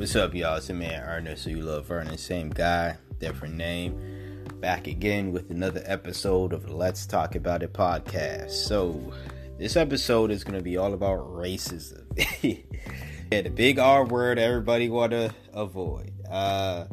What's up, y'all? It's the man Ernest, so you love Vernon, same guy, different name. Back again with another episode of Let's Talk About It podcast. So, this episode is going to be all about racism. yeah, the big R word everybody want to avoid. Uh,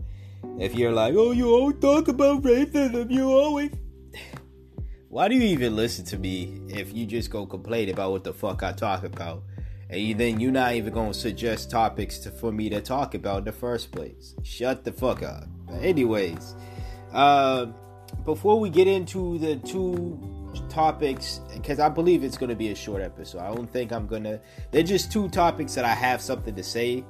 if you're like, oh, you always talk about racism, you always. Why do you even listen to me if you just go complain about what the fuck I talk about? And then you're not even gonna suggest topics to, for me to talk about in the first place. Shut the fuck up. But anyways, uh, before we get into the two topics, because I believe it's gonna be a short episode. I don't think I'm gonna. They're just two topics that I have something to say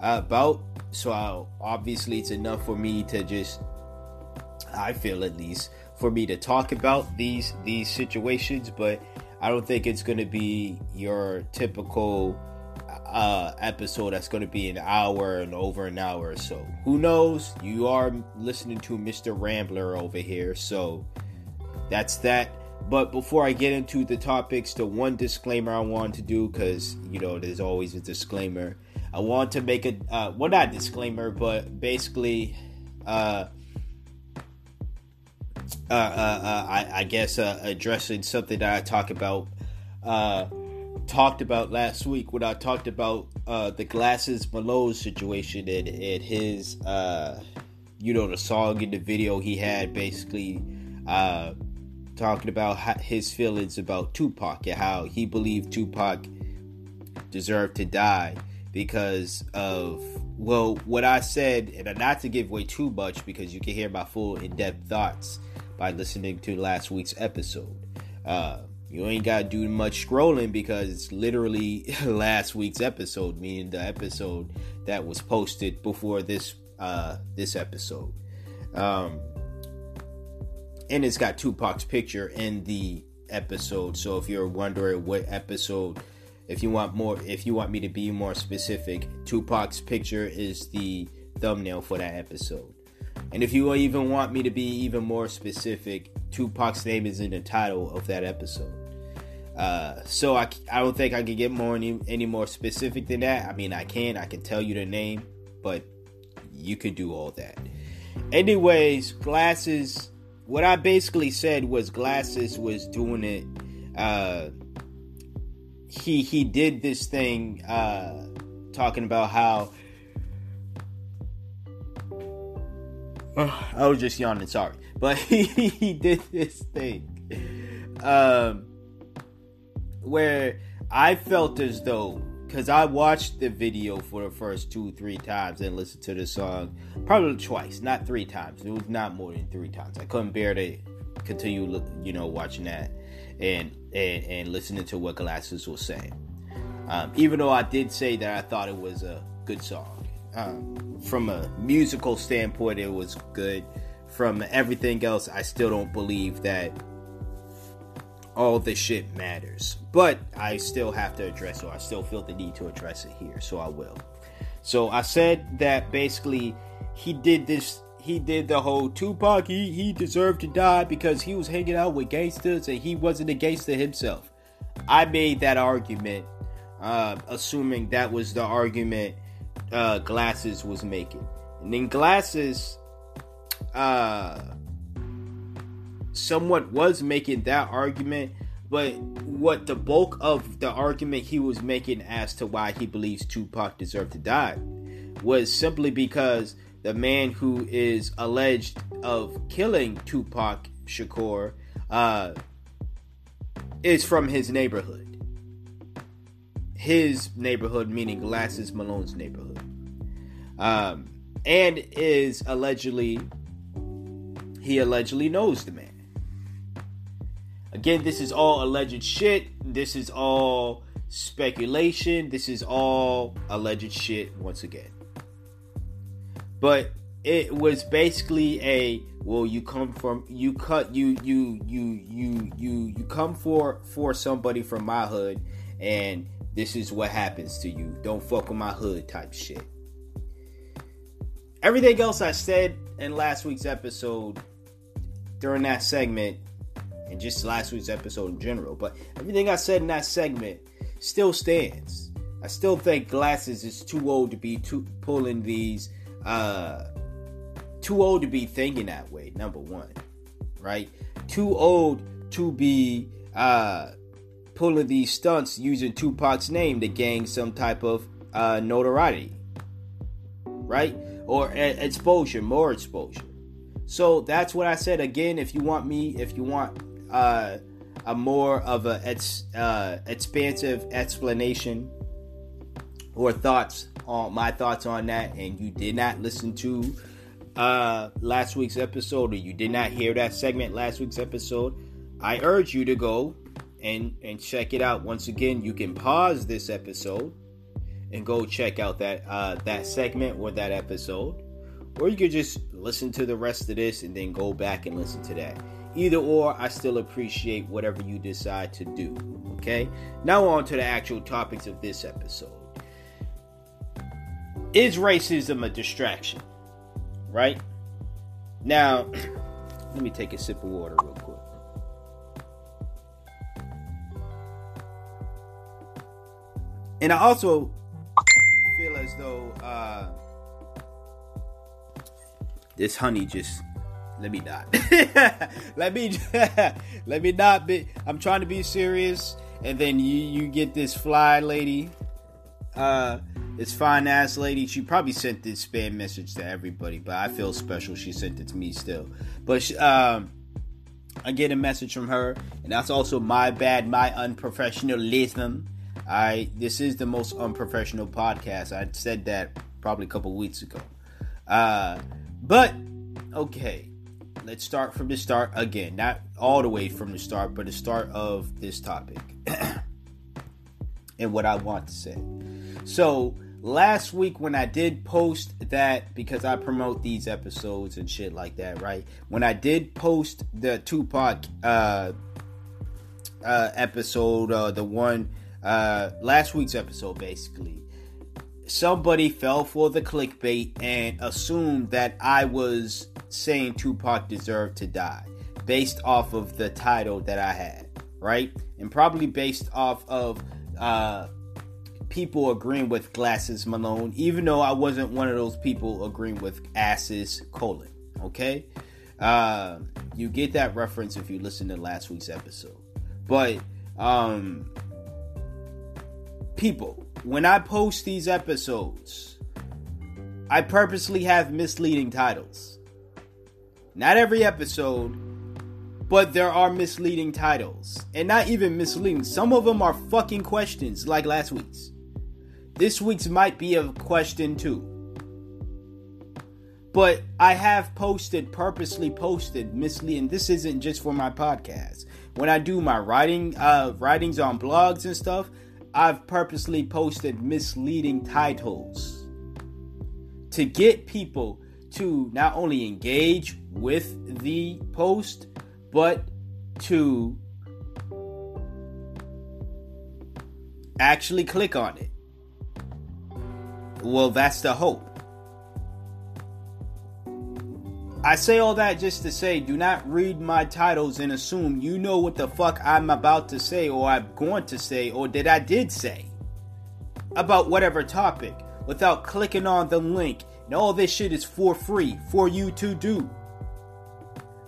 uh, about. So I'll, obviously, it's enough for me to just. I feel at least for me to talk about these these situations, but I don't think it's going to be your typical uh, episode that's going to be an hour and over an hour or so. Who knows? You are listening to Mr. Rambler over here, so that's that. But before I get into the topics, the one disclaimer I want to do, because you know there's always a disclaimer. I want to make a uh, well, not disclaimer, but basically, uh, uh, uh, uh, I, I, guess uh, addressing something that I talked about talked about last week when I talked about the glasses Malone situation and, and his you know the song in the video he had basically talking about his feelings about Tupac and how he believed Tupac deserved to die because of well what I said and not to give away too much because you can hear my full in-depth thoughts by listening to last week's episode. Uh, you ain't got to do much scrolling because it's literally last week's episode, meaning the episode that was posted before this uh, this episode. Um, and it's got Tupac's picture in the episode. So if you're wondering what episode, if you want more, if you want me to be more specific, Tupac's picture is the thumbnail for that episode. And if you even want me to be even more specific, Tupac's name is in the title of that episode. Uh, so I, I don't think I can get more any, any more specific than that. I mean, I can, I can tell you the name, but you could do all that. Anyways, glasses. What I basically said was glasses was doing it. Uh, he he did this thing uh, talking about how I was just yawning, sorry. But he, he did this thing um, where I felt as though, because I watched the video for the first two, three times and listened to the song probably twice, not three times. It was not more than three times. I couldn't bear to continue, you know, watching that and and, and listening to what Glasses was saying. Um, even though I did say that I thought it was a good song. Um, from a musical standpoint, it was good. From everything else, I still don't believe that all this shit matters. But I still have to address it. I still feel the need to address it here, so I will. So I said that basically he did this. He did the whole Tupac. He he deserved to die because he was hanging out with gangsters and he wasn't a gangster himself. I made that argument, uh, assuming that was the argument uh, Glasses was making. And then Glasses uh, somewhat was making that argument, but what the bulk of the argument he was making as to why he believes Tupac deserved to die was simply because the man who is alleged of killing Tupac Shakur uh, is from his neighborhood his neighborhood, meaning Glasses Malone's neighborhood, um, and is allegedly he allegedly knows the man. Again, this is all alleged shit. This is all speculation. This is all alleged shit once again. But it was basically a well you come from you cut you you you you you you come for for somebody from my hood and this is what happens to you. Don't fuck with my hood type shit. Everything else I said in last week's episode during that segment, and just last week's episode in general, but everything I said in that segment still stands. I still think Glasses is too old to be too, pulling these, uh, too old to be thinking that way, number one, right? Too old to be uh, pulling these stunts using Tupac's name to gain some type of uh, notoriety, right? Or exposure, more exposure. So that's what I said. Again, if you want me, if you want uh, a more of a uh, expansive explanation or thoughts on my thoughts on that, and you did not listen to uh, last week's episode, or you did not hear that segment last week's episode, I urge you to go and and check it out. Once again, you can pause this episode and go check out that uh, that segment or that episode, or you could just listen to the rest of this and then go back and listen to that. Either or, I still appreciate whatever you decide to do. Okay, now on to the actual topics of this episode. Is racism a distraction? Right now, let me take a sip of water real quick. And I also as though uh, this honey just let me not. Let me let me not be i'm trying to be serious and then you you get this fly lady uh this fine ass lady. She probably sent this spam message to everybody but i feel special she sent it to me still. But she, um i get a message from her and that's also my bad my unprofessionalism i this is the most unprofessional podcast i said that probably a couple weeks ago uh but okay, let's start from the start again. Not all the way from the start, but the start of this topic and what I want to say. So, last week when I did post that, because I promote these episodes and shit like that, right? When I did post the Tupac uh, uh, episode, uh, the one uh, last week's episode, basically, somebody fell for the clickbait and assumed that I was saying Tupac deserved to die based off of the title that I had, right? And probably based off of uh, people agreeing with Glasses Malone, even though I wasn't one of those people agreeing with Asses colon. Okay, uh, you get that reference if you listen to last week's episode. But um, people, when I post these episodes, I purposely have misleading titles. Not every episode, but there are misleading titles. And not even misleading. Some of them are fucking questions, like last week's. This week's might be a question too. But I have posted, purposely posted misleading. This isn't just for my podcast. When I do my writing, uh, writings on blogs and stuff, I've purposely posted misleading titles to get people to not only engage with the post, but to actually click on it. Well, that's the hope. I say all that just to say do not read my titles and assume you know what the fuck I'm about to say or I'm going to say or that I did say about whatever topic without clicking on the link. And all this shit is for free for you to do.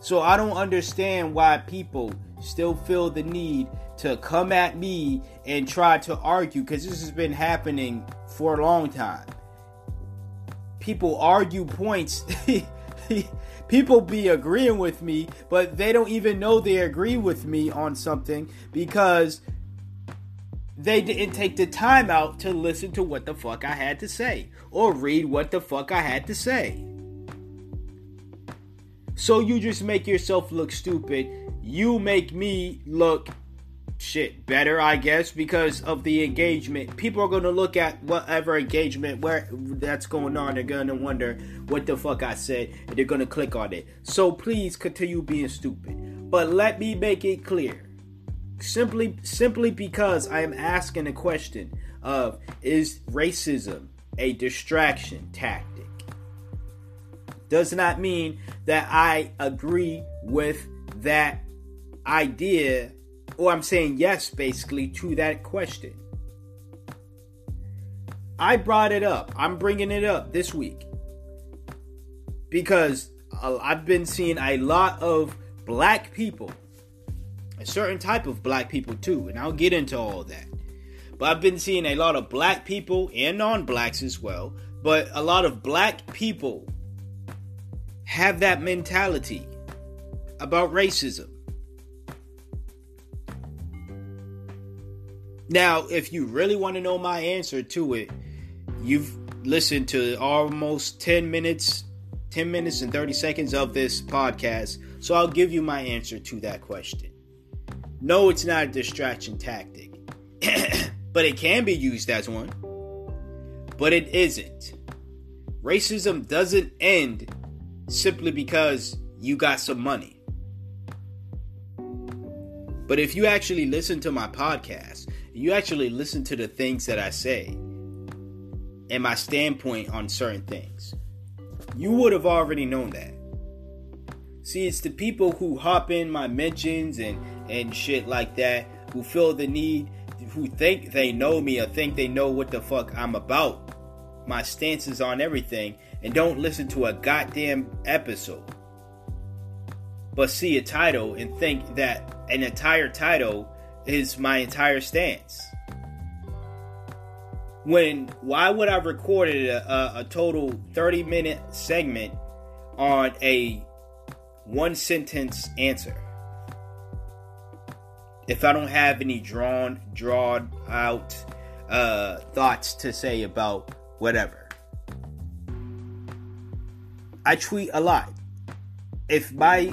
So I don't understand why people still feel the need to come at me and try to argue because this has been happening for a long time. People argue points. people be agreeing with me, but they don't even know they agree with me on something because they didn't take the time out to listen to what the fuck I had to say or read what the fuck I had to say. So you just make yourself look stupid. You make me look shit better, I guess, because of the engagement. People are going to look at whatever engagement where that's going on. They're going to wonder what the fuck I said, and they're going to click on it. So please continue being stupid. But let me make it clear. Simply simply because I am asking a question of is racism a distraction tactic? does not mean that I agree with that idea, or I'm saying yes, basically, to that question. I brought it up. I'm bringing it up this week because I've been seeing a lot of black people, a certain type of black people too, and I'll get into all that. But I've been seeing a lot of black people and non blacks as well, but a lot of black people have that mentality about racism. Now, if you really want to know my answer to it, you've listened to almost 10 minutes, 10 minutes and 30 seconds of this podcast, so I'll give you my answer to that question. No, it's not a distraction tactic, but it can be used as one. But it isn't. Racism doesn't end simply because you got some money. But if you actually listen to my podcast, you actually listen to the things that I say and my standpoint on certain things, you would have already known that. See, it's the people who hop in my mentions and, and shit like that, who feel the need, who think they know me or think they know what the fuck I'm about, my stances on everything, and don't listen to a goddamn episode. But see a title and think that an entire title is my entire stance. When why would I record a, a, a total 30 minute segment on a one sentence answer? If I don't have any drawn, drawn out uh, thoughts to say about whatever, I tweet a lot. If my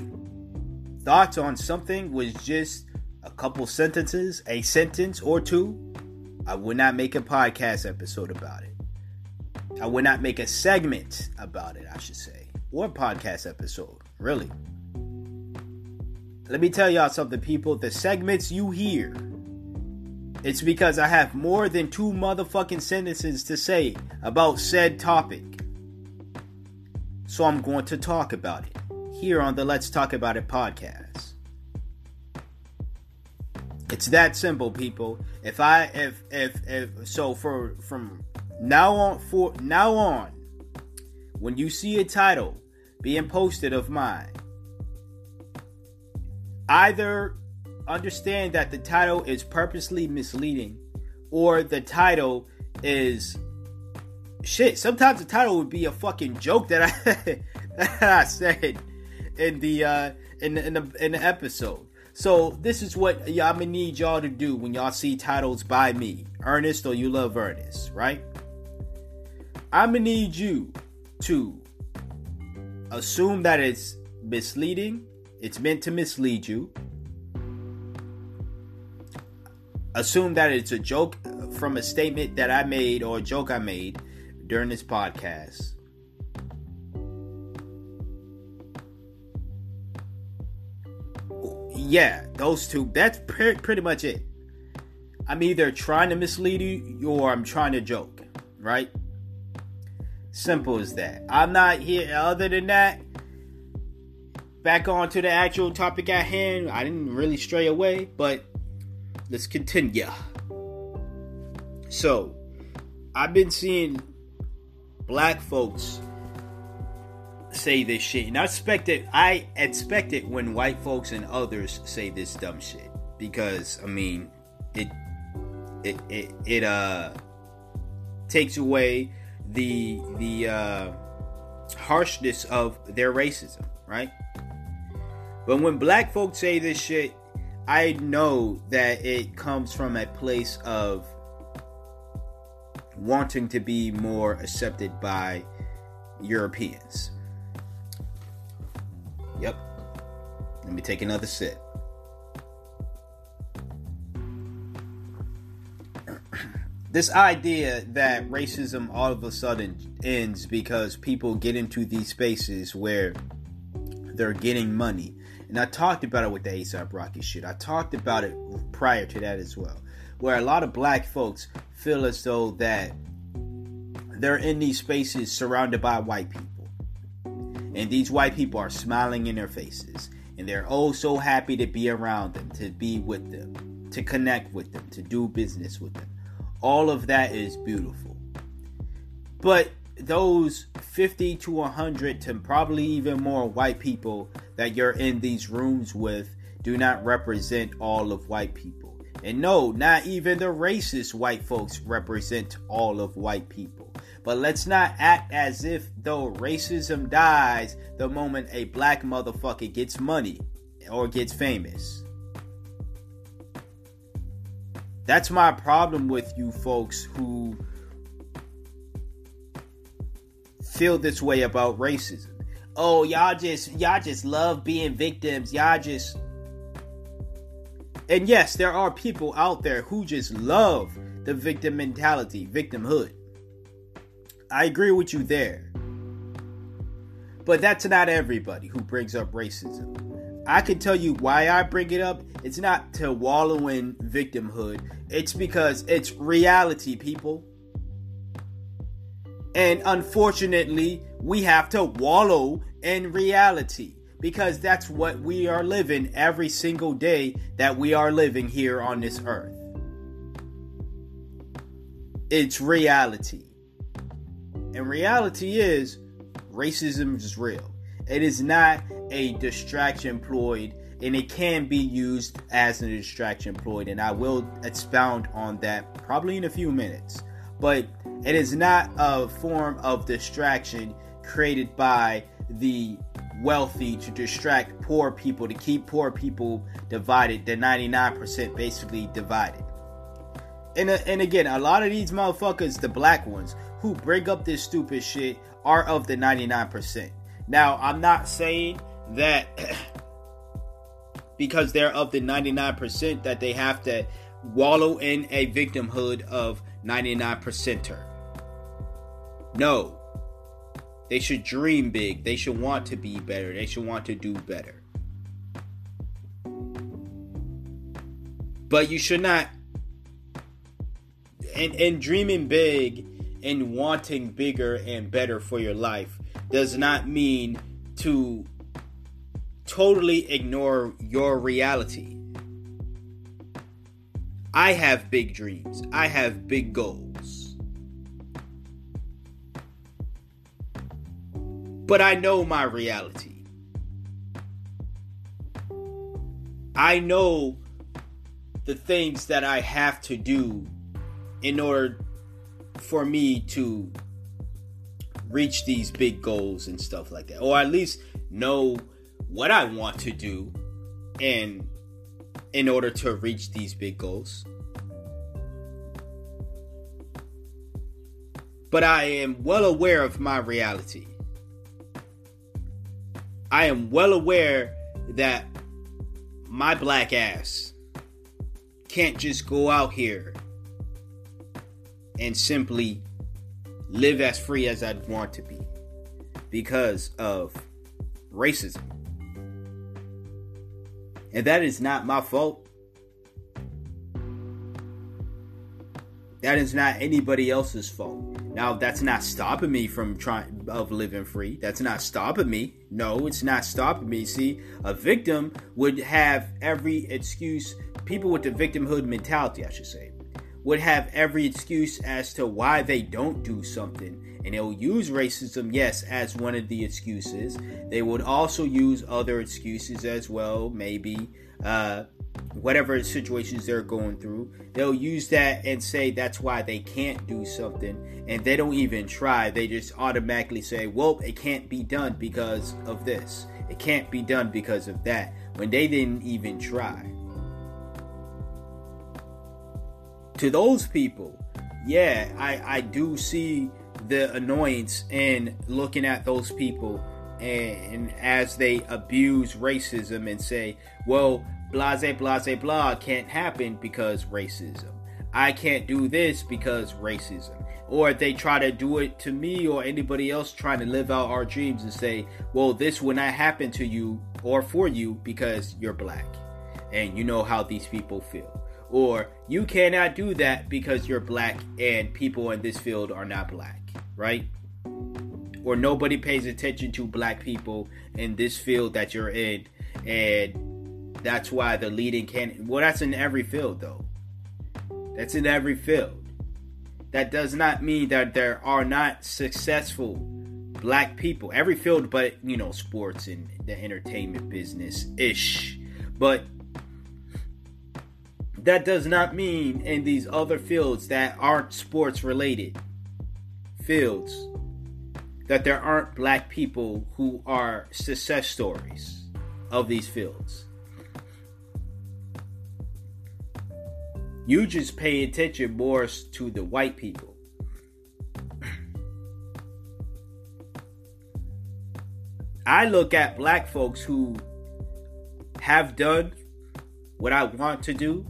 thoughts on something was just a couple sentences, a sentence or two, I would not make a podcast episode about it. I would not make a segment about it, I should say, or podcast episode, really. Let me tell y'all something, people. The segments you hear, it's because I have more than two motherfucking sentences to say about said topic. So I'm going to talk about it here on the Let's Talk About It podcast. It's that simple, people. If I if if if so for from now on for now on, when you see a title being posted of mine, either understand that the title is purposely misleading or the title is shit. Sometimes the title would be a fucking joke that I that I said in the uh in the, in the in the episode. So this is what y'all gonna need y'all to do when y'all see titles by me, Ernest or you love Ernest, right? I'm gonna need you to assume that it's misleading. It's meant to mislead you. Assume that it's a joke from a statement that I made or a joke I made during this podcast. Yeah, those two. That's pre- pretty much it. I'm either trying to mislead you or I'm trying to joke, right? Simple as that. I'm not here. Other than that, back on to the actual topic at hand. I didn't really stray away, but let's continue. So, I've been seeing black folks say this shit. And I expect it I expect it when white folks and others say this dumb shit. Because I mean it it it, it uh takes away the the uh harshness of their racism, right? But when black folks say this shit, I know that it comes from a place of wanting to be more accepted by Europeans. Yep. Let me take another sip. this idea that racism all of a sudden ends because people get into these spaces where they're getting money. And I talked about it with the ASAP Rocky shit. I talked about it prior to that as well. Where a lot of black folks feel as though that they're in these spaces surrounded by white people. And these white people are smiling in their faces. And they're oh so happy to be around them, to be with them, to connect with them, to do business with them. All of that is beautiful. But those 50 to 100 to probably even more white people that you're in these rooms with do not represent all of white people. And no, not even the racist white folks represent all of white people. But let's not act as if though racism dies the moment a black motherfucker gets money or gets famous. That's my problem with you folks who feel this way about racism. Oh, y'all just y'all just love being victims. Y'all just And yes, there are people out there who just love the victim mentality, victimhood. I agree with you there. But that's not everybody who brings up racism. I can tell you why I bring it up. It's not to wallow in victimhood, it's because it's reality, people. And unfortunately, we have to wallow in reality because that's what we are living every single day that we are living here on this earth. It's reality. And reality is racism is real. It is not a distraction ploy, and it can be used as a distraction ploy. And I will expound on that probably in a few minutes. But it is not a form of distraction created by the wealthy to distract poor people, to keep poor people divided, the 99% basically divided. And, uh, and again, a lot of these motherfuckers, the black ones, who bring up this stupid shit are of the 99%. Now, I'm not saying that because they're of the 99% that they have to wallow in a victimhood of 99%er. No. They should dream big. They should want to be better. They should want to do better. But you should not and and dreaming big and wanting bigger and better for your life does not mean to totally ignore your reality. I have big dreams. I have big goals. But I know my reality. I know the things that I have to do in order for me to reach these big goals and stuff like that or at least know what I want to do and in order to reach these big goals. But I am well aware of my reality. I am well aware that my black ass can't just go out here and simply live as free as I'd want to be because of racism. And that is not my fault. That is not anybody else's fault. Now that's not stopping me from trying of living free. That's not stopping me. No, it's not stopping me. See, a victim would have every excuse. People with the victimhood mentality, I should say, would have every excuse as to why they don't do something. And they'll use racism, yes, as one of the excuses. They would also use other excuses as well, maybe uh, whatever situations they're going through. They'll use that and say that's why they can't do something. And they don't even try. They just automatically say, well, it can't be done because of this. It can't be done because of that. When they didn't even try. To those people, yeah, I, I do see the annoyance in looking at those people and, and as they abuse racism and say, well, blase, blase, blah can't happen because racism. I can't do this because racism. Or they try to do it to me or anybody else trying to live out our dreams and say, well, this will not happen to you or for you because you're black. And you know how these people feel or you cannot do that because you're black and people in this field are not black, right? Or nobody pays attention to black people in this field that you're in, and that's why the leading can. Well, that's in every field, though. That's in every field. that does not mean that there are not successful black people. Every field, but you know, sports and the entertainment business ish. But that does not mean in these other fields that aren't sports related fields that there aren't black people who are success stories of these fields. You just pay attention more to the white people. I look at black folks who have done what I want to do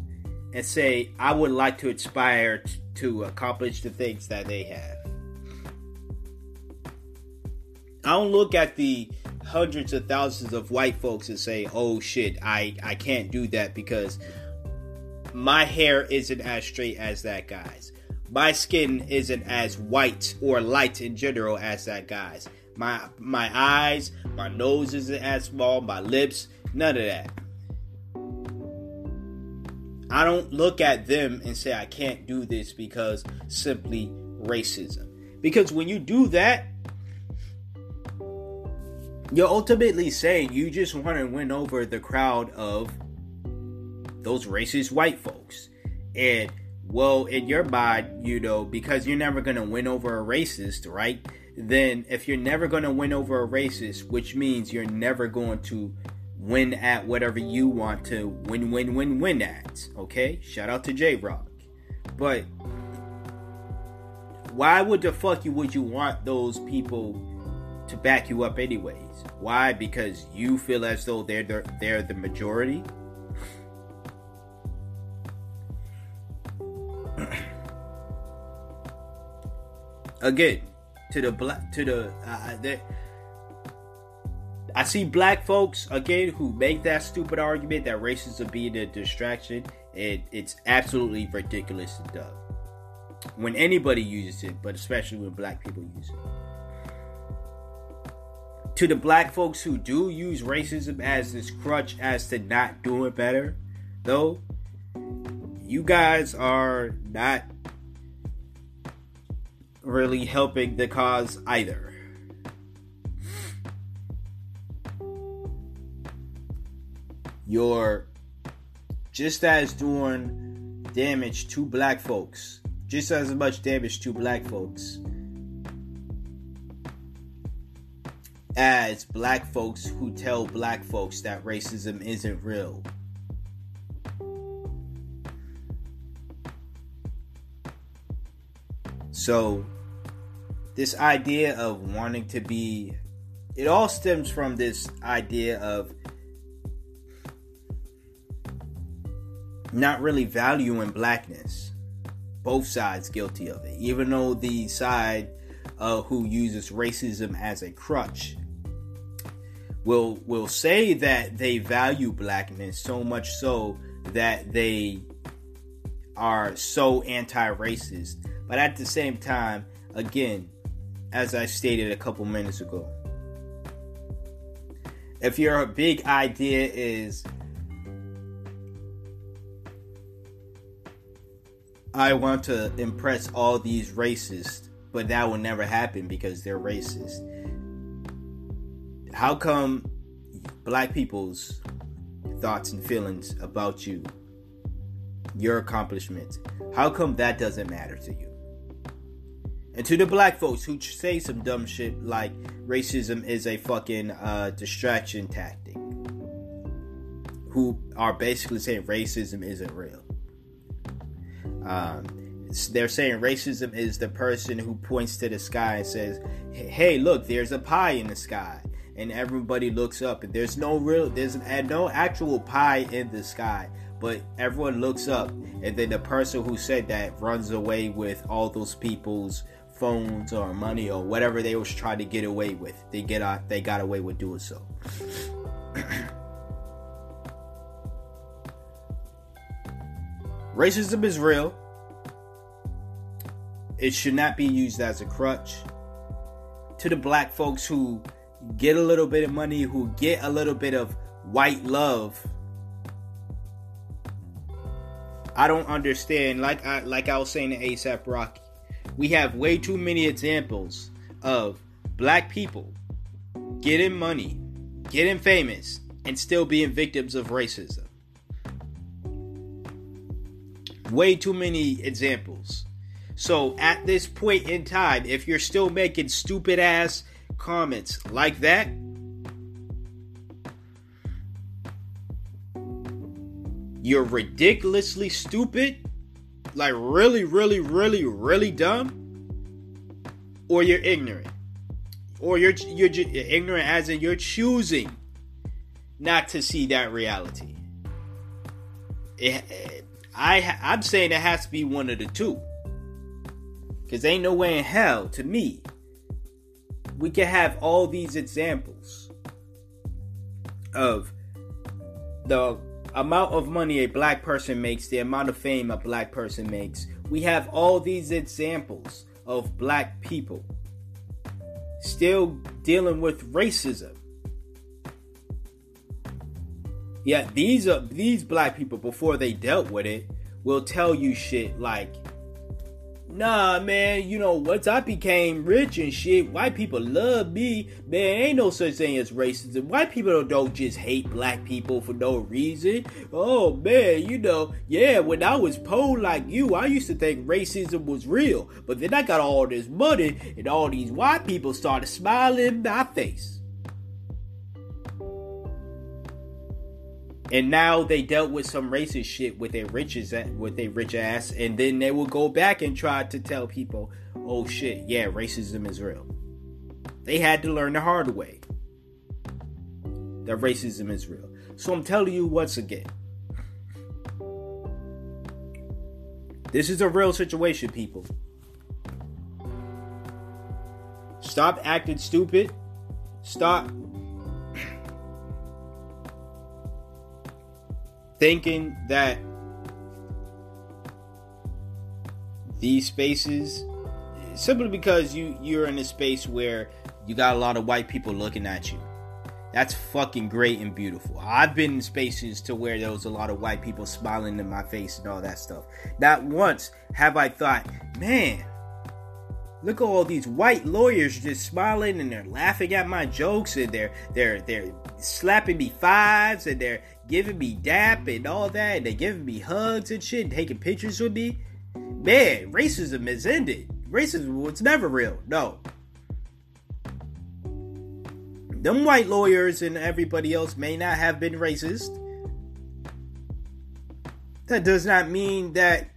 and say, I would like to aspire t- to accomplish the things that they have. I don't look at the hundreds of thousands of white folks and say, oh shit, I, I can't do that because my hair isn't as straight as that guy's. My skin isn't as white or light in general as that guy's. My my eyes, my nose isn't as small, my lips, none of that. I don't look at them and say I can't do this because simply racism. Because when you do that, you're ultimately saying you just want to win over the crowd of those racist white folks. And well, in your mind, you know, because you're never going to win over a racist, right? Then if you're never going to win over a racist, which means you're never going to win at whatever you want to win, win, win, win at. Okay? Shout out to Jay Rock. But why would the fuck you would you want those people to back you up anyways? Why? Because you feel as though they're the, they're the majority. Again, to the black to the uh, the I see black folks again who make that stupid argument that racism being a distraction. and it's absolutely ridiculous and dumb when anybody uses it, but especially when black people use it. To the black folks who do use racism as this crutch as to not doing better, though, you guys are not really helping the cause either. You're just as doing damage to black folks, just as much damage to black folks as black folks who tell black folks that racism isn't real. So, this idea of wanting to be, it all stems from this idea of not really valuing blackness. Both sides guilty of it. Even though the side uh, who uses racism as a crutch will will say that they value blackness so much so that they are so anti-racist. But at the same time, again, as I stated a couple minutes ago, if your big idea is I want to impress all these racists, but that will never happen because they're racist. How come black people's thoughts and feelings about you, your accomplishments, how come that doesn't matter to you? And to the black folks who say some dumb shit like racism is a fucking uh, distraction tactic, who are basically saying racism isn't real. Um, they're saying racism is the person who points to the sky and says, "Hey, look, there's a pie in the sky," and everybody looks up, and there's no real, there's no actual pie in the sky, but everyone looks up, and then the person who said that runs away with all those people's phones or money or whatever they was trying to get away with. They get out, they got away with doing so. Racism is real. It should not be used as a crutch. To the black folks who get a little bit of money, who get a little bit of white love, I don't understand. Like I like I was saying to ASAP Rocky, we have way too many examples of black people getting money, getting famous, and still being victims of racism. Way too many examples. So at this point in time, if you're still making stupid ass comments like that, you're ridiculously stupid, like really, really, really, really dumb, or you're ignorant, or you're you're, you're ignorant as in you're choosing not to see that reality. It, I I'm saying it has to be one of the two. Cause ain't no way in hell to me we can have all these examples of the amount of money a black person makes, the amount of fame a black person makes. We have all these examples of black people still dealing with racism. Yeah, these are these black people before they dealt with it will tell you shit like Nah, man, you know, once I became rich and shit, white people love me. Man, ain't no such thing as racism. White people don't just hate black people for no reason. Oh, man, you know, yeah, when I was poor like you, I used to think racism was real. But then I got all this money, and all these white people started smiling in my face. And now they dealt with some racist shit with their riches with their rich ass and then they will go back and try to tell people oh shit yeah racism is real. They had to learn the hard way that racism is real. So i'm telling you once again this is a real situation people. Stop acting stupid. Stop thinking that these spaces simply because you you're in a space where you got a lot of white people looking at you that's fucking great and beautiful. I've been in spaces to where there was a lot of white people smiling in my face and all that stuff. Not once have i thought man look at all these white lawyers just smiling and they're laughing at my jokes and they're they're they're slapping me fives and they're giving me dap and all that, and they're giving me hugs and shit, and taking pictures with me. Man, racism is ended. Racism was never real. No. Them white lawyers and everybody else may not have been racist. That does not mean that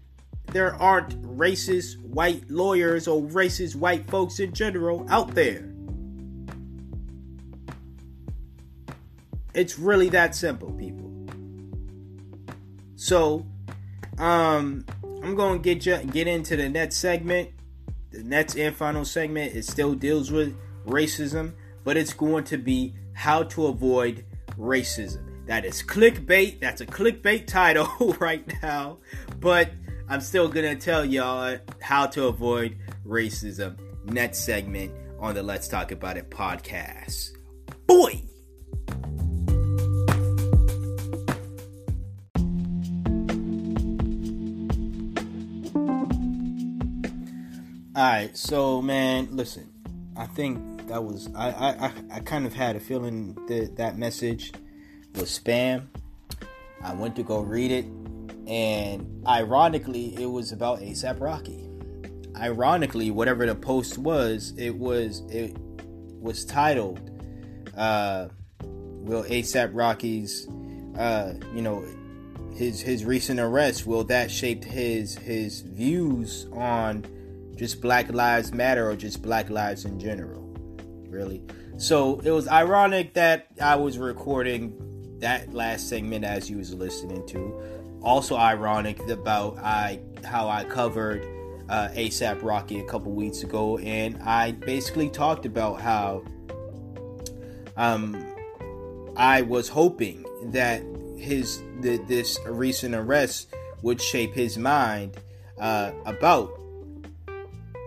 there aren't racist white lawyers or racist white folks in general out there. It's really that simple, people. So, um, I'm going to get you, get into the next segment. The next and final segment it still deals with racism, but it's going to be how to avoid racism. That is clickbait. That's a clickbait title right now, but I'm still gonna tell y'all how to avoid racism. Next segment on the Let's Talk About It podcast. Boy. All right, so man, listen. I think that was I I I, kind of had a feeling that that message was spam. I went to go read it, and ironically, it was about ASAP Rocky. Ironically, whatever the post was, it was it was titled, uh, "Will ASAP Rocky's, uh, you know, his his recent arrest will that shape his his views on." just Black Lives Matter or just Black Lives in general, really. So it was ironic that I was recording that last segment as you was listening to. Also ironic about I how I covered uh, ASAP Rocky a couple weeks ago, and I basically talked about how um, I was hoping that his the, this recent arrest would shape his mind uh, about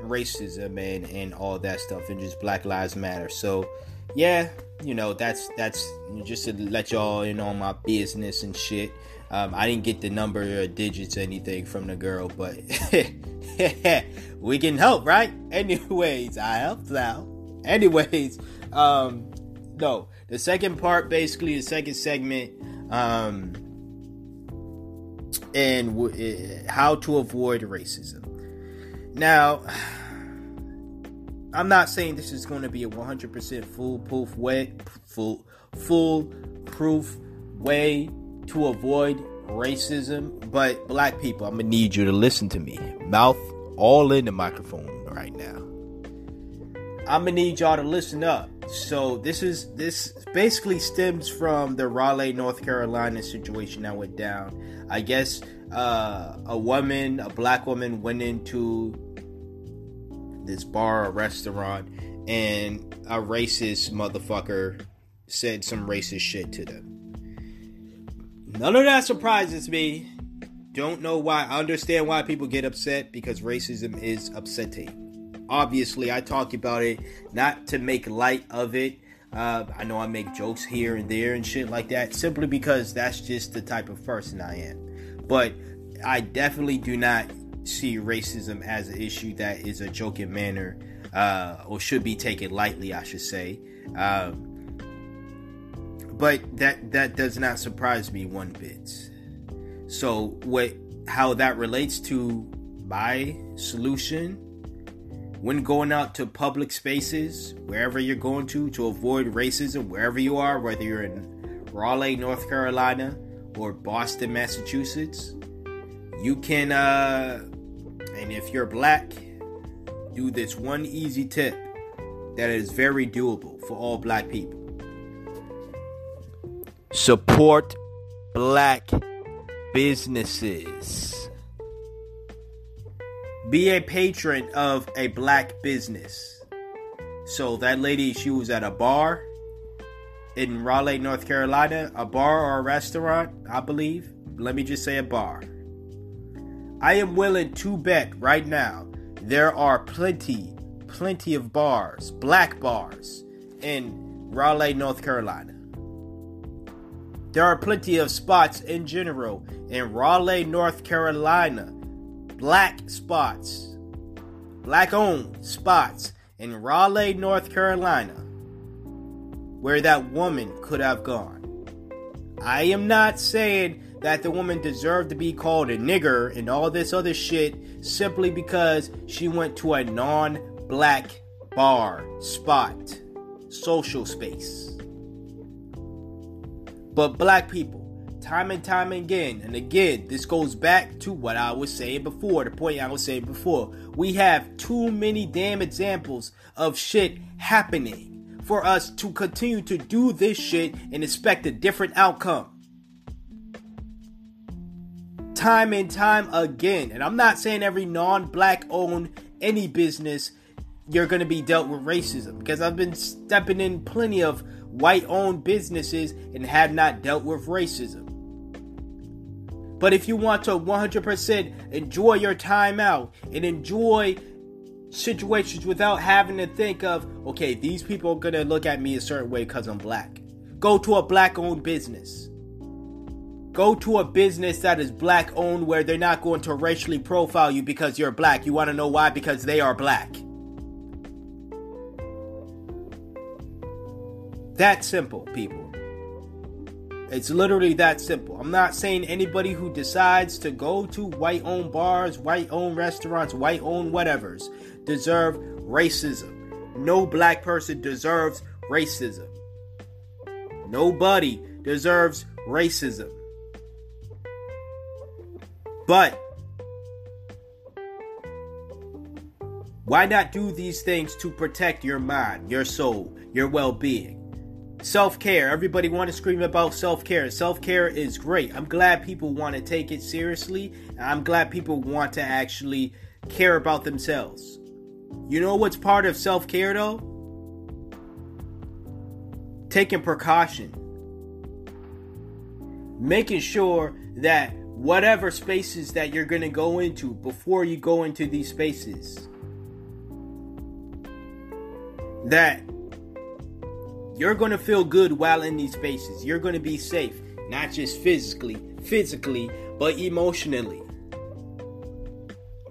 racism and and all that stuff and just Black Lives Matter. So yeah, you know that's that's just to let y'all in on my business and shit. Um, I didn't get the number or digits or anything from the girl, but we can help, right? Anyways, I helped out. Anyways, um, no, the second part, basically, the second segment, um, and w- eh, how to avoid racism. Now, I'm not saying this is going to be a 100% foolproof way, full, full proof way to avoid racism, but black people, I'm gonna need you to listen to me. Mouth all in the microphone right now. I'm gonna need y'all to listen up. So this is this basically stems from the Raleigh, North Carolina situation that went down. I guess uh, a woman, a black woman, went into this bar or restaurant, and a racist motherfucker said some racist shit to them. None of that surprises me. Don't know why. I understand why people get upset because racism is upsetting. Obviously, I talk about it not to make light of it. Uh, I know I make jokes here and there and shit like that simply because that's just the type of person I am. But I definitely do not see racism as an issue that is a joking manner uh, or should be taken lightly, I should say. Um, but that that does not surprise me one bit. So what how that relates to my solution when going out to public spaces, wherever you're going to to avoid racism, wherever you are, whether you're in Raleigh, North Carolina or Boston, Massachusetts, you can uh and if you're black, do this one easy tip that is very doable for all black people. Support black businesses. Be a patron of a black business. So that lady, she was at a bar in Raleigh, North Carolina, a bar or a restaurant, I believe. Let me just say a bar. I am willing to bet right now there are plenty, plenty of bars, black bars, in Raleigh, North Carolina. There are plenty of spots in general in Raleigh, North Carolina. Black spots, black owned spots in Raleigh, North Carolina, where that woman could have gone. I am not saying that the woman deserved to be called a nigger and all this other shit simply because she went to a non black bar, spot, social space. But black people, time and time again, and again, this goes back to what I was saying before, the point I was saying before. We have too many damn examples of shit happening for us to continue to do this shit and expect a different outcome. Time and time again. And I'm not saying every non black owned any business you're going to be dealt with racism because I've been stepping in plenty of white owned businesses and have not dealt with racism. But if you want to 100% enjoy your time out and enjoy situations without having to think of, okay, these people are going to look at me a certain way because I'm black, go to a black owned business. Go to a business that is black owned where they're not going to racially profile you because you're black. You want to know why? Because they are black. That simple, people. It's literally that simple. I'm not saying anybody who decides to go to white owned bars, white owned restaurants, white owned whatevers deserve racism. No black person deserves racism. Nobody deserves racism. But why not do these things to protect your mind, your soul, your well being? Self care. Everybody want to scream about self care. Self care is great. I'm glad people want to take it seriously. I'm glad people want to actually care about themselves. You know what's part of self care though? Taking precaution. Making sure that whatever spaces that you're going to go into before you go into these spaces, that you're going to feel good while in these spaces. You're going to be safe, not just physically, physically, but emotionally,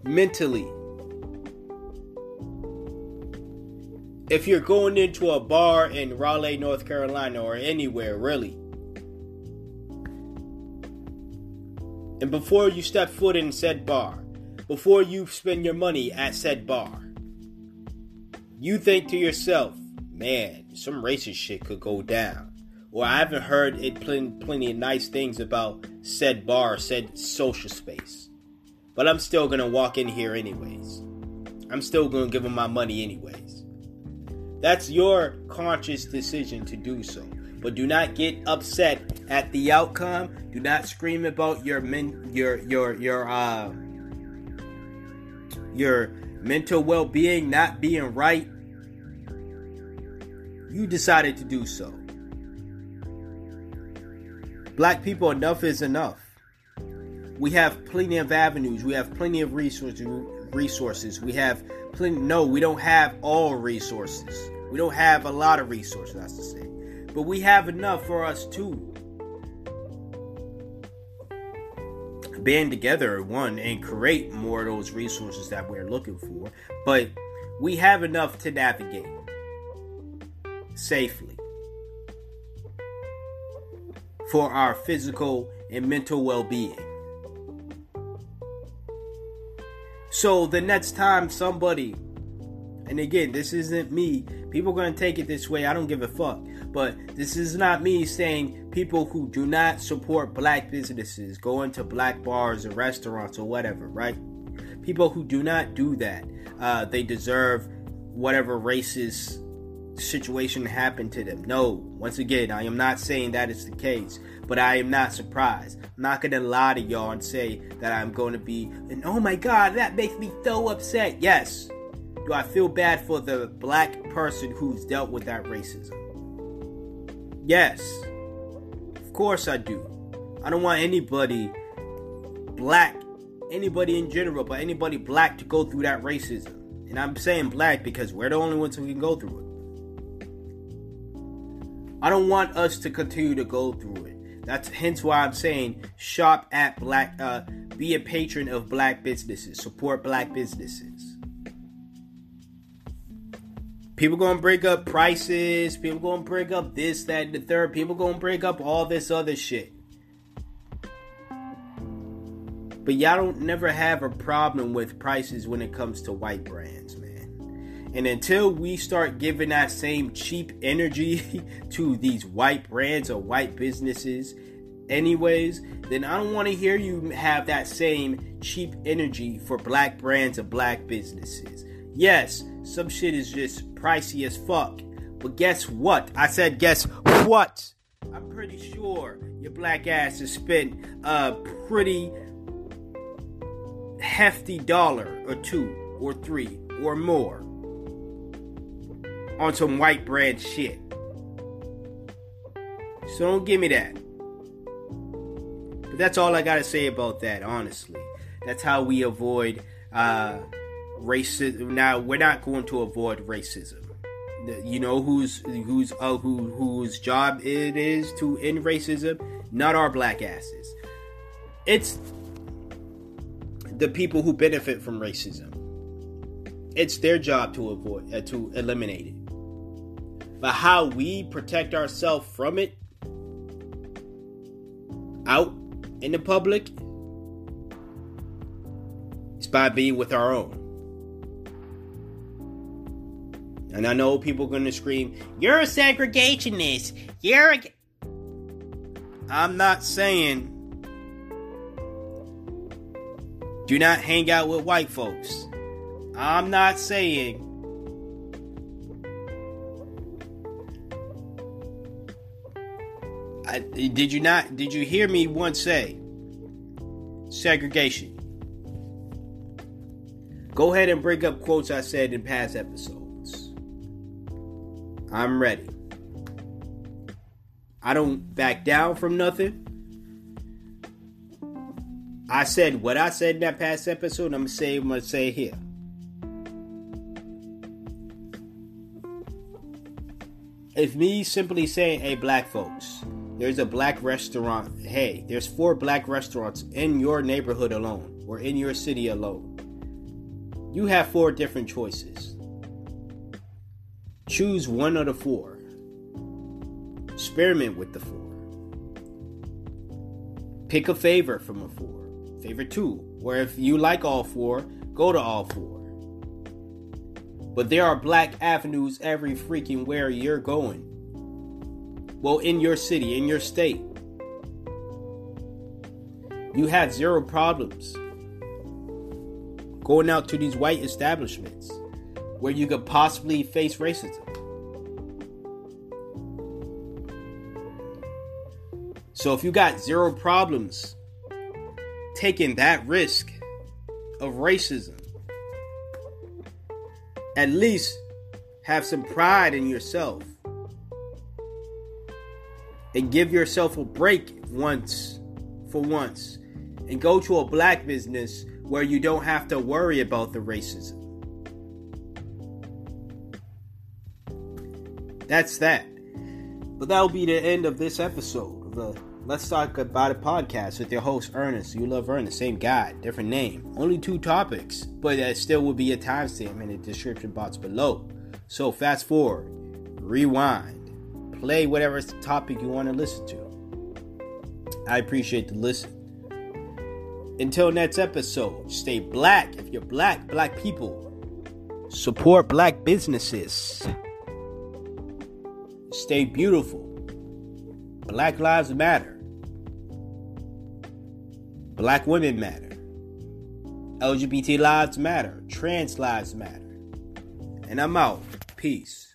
mentally. If you're going into a bar in Raleigh, North Carolina, or anywhere really, and before you step foot in said bar, before you spend your money at said bar, you think to yourself, man, some racist shit could go down. Or I haven't heard it plenty, plenty of nice things about said bar, said social space. But I'm still gonna walk in here anyways. I'm still gonna give them my money anyways. That's your conscious decision to do so. But do not get upset at the outcome. Do not scream about your men, your your your uh your mental well-being not being right. You decided to do so. Black people, enough is enough. We have plenty of avenues. We have plenty of resources. We have plenty. No, we don't have all resources. We don't have a lot of resources, that's to say. But we have enough for us to band together, one, and create more of those resources that we're looking for. But we have enough to navigate safely for our physical and mental well being. So the next time somebody, and again, this isn't me, people are going to take it this way, I don't give a fuck. But this is not me saying people who do not support black businesses go into black bars or restaurants or whatever, right? People who do not do that, uh, they deserve whatever racist situation happened to them. No, once again, I am not saying that is the case, but I am not surprised. I'm not gonna lie to y'all and say that I'm gonna be, and oh my god, that makes me so upset. Yes. Do I feel bad for the black person who's dealt with that racism? Yes. Of course I do. I don't want anybody black, anybody in general, but anybody black to go through that racism. And I'm saying black because we're the only ones who can go through it. I don't want us to continue to go through it. That's hence why I'm saying shop at black, uh, be a patron of black businesses, support black businesses. People gonna break up prices. People gonna break up this, that, and the third. People gonna break up all this other shit. But y'all don't never have a problem with prices when it comes to white brands. And until we start giving that same cheap energy to these white brands or white businesses, anyways, then I don't want to hear you have that same cheap energy for black brands or black businesses. Yes, some shit is just pricey as fuck. But guess what? I said, guess what? I'm pretty sure your black ass has spent a pretty hefty dollar or two or three or more on some white bread shit. So don't give me that. But that's all I gotta say about that, honestly. That's how we avoid uh, racism. Now we're not going to avoid racism. You know who's who's uh, who whose job it is to end racism? Not our black asses. It's the people who benefit from racism. It's their job to avoid uh, to eliminate it. But how we protect ourselves from it out in the public is by being with our own. And I know people are going to scream, You're a segregationist. You're a. I'm not saying do not hang out with white folks. I'm not saying I, did you not? Did you hear me once say segregation? Go ahead and bring up quotes I said in past episodes. I'm ready. I don't back down from nothing. I said what I said in that past episode. I'm gonna say. I'm gonna say here. If me simply saying, "Hey, black folks," there's a black restaurant. Hey, there's four black restaurants in your neighborhood alone or in your city alone. You have four different choices. Choose one of the four. Experiment with the four. Pick a favorite from the four. Favorite two. Or if you like all four, go to all four. But there are black avenues every freaking where you're going. Well, in your city, in your state. You have zero problems going out to these white establishments where you could possibly face racism. So if you got zero problems taking that risk of racism, at least have some pride in yourself and give yourself a break once for once and go to a black business where you don't have to worry about the racism. That's that. But that'll be the end of this episode of the Let's Talk About It podcast with your host Ernest. You love Ernest, same guy, different name. Only two topics, but that still will be a timestamp in the description box below. So fast forward, rewind, play whatever topic you want to listen to. I appreciate the listen. Until next episode, stay black. If you're black, black people, support black businesses. Stay beautiful. Black lives matter. Black women matter. LGBT lives matter. Trans lives matter. And I'm out. Peace.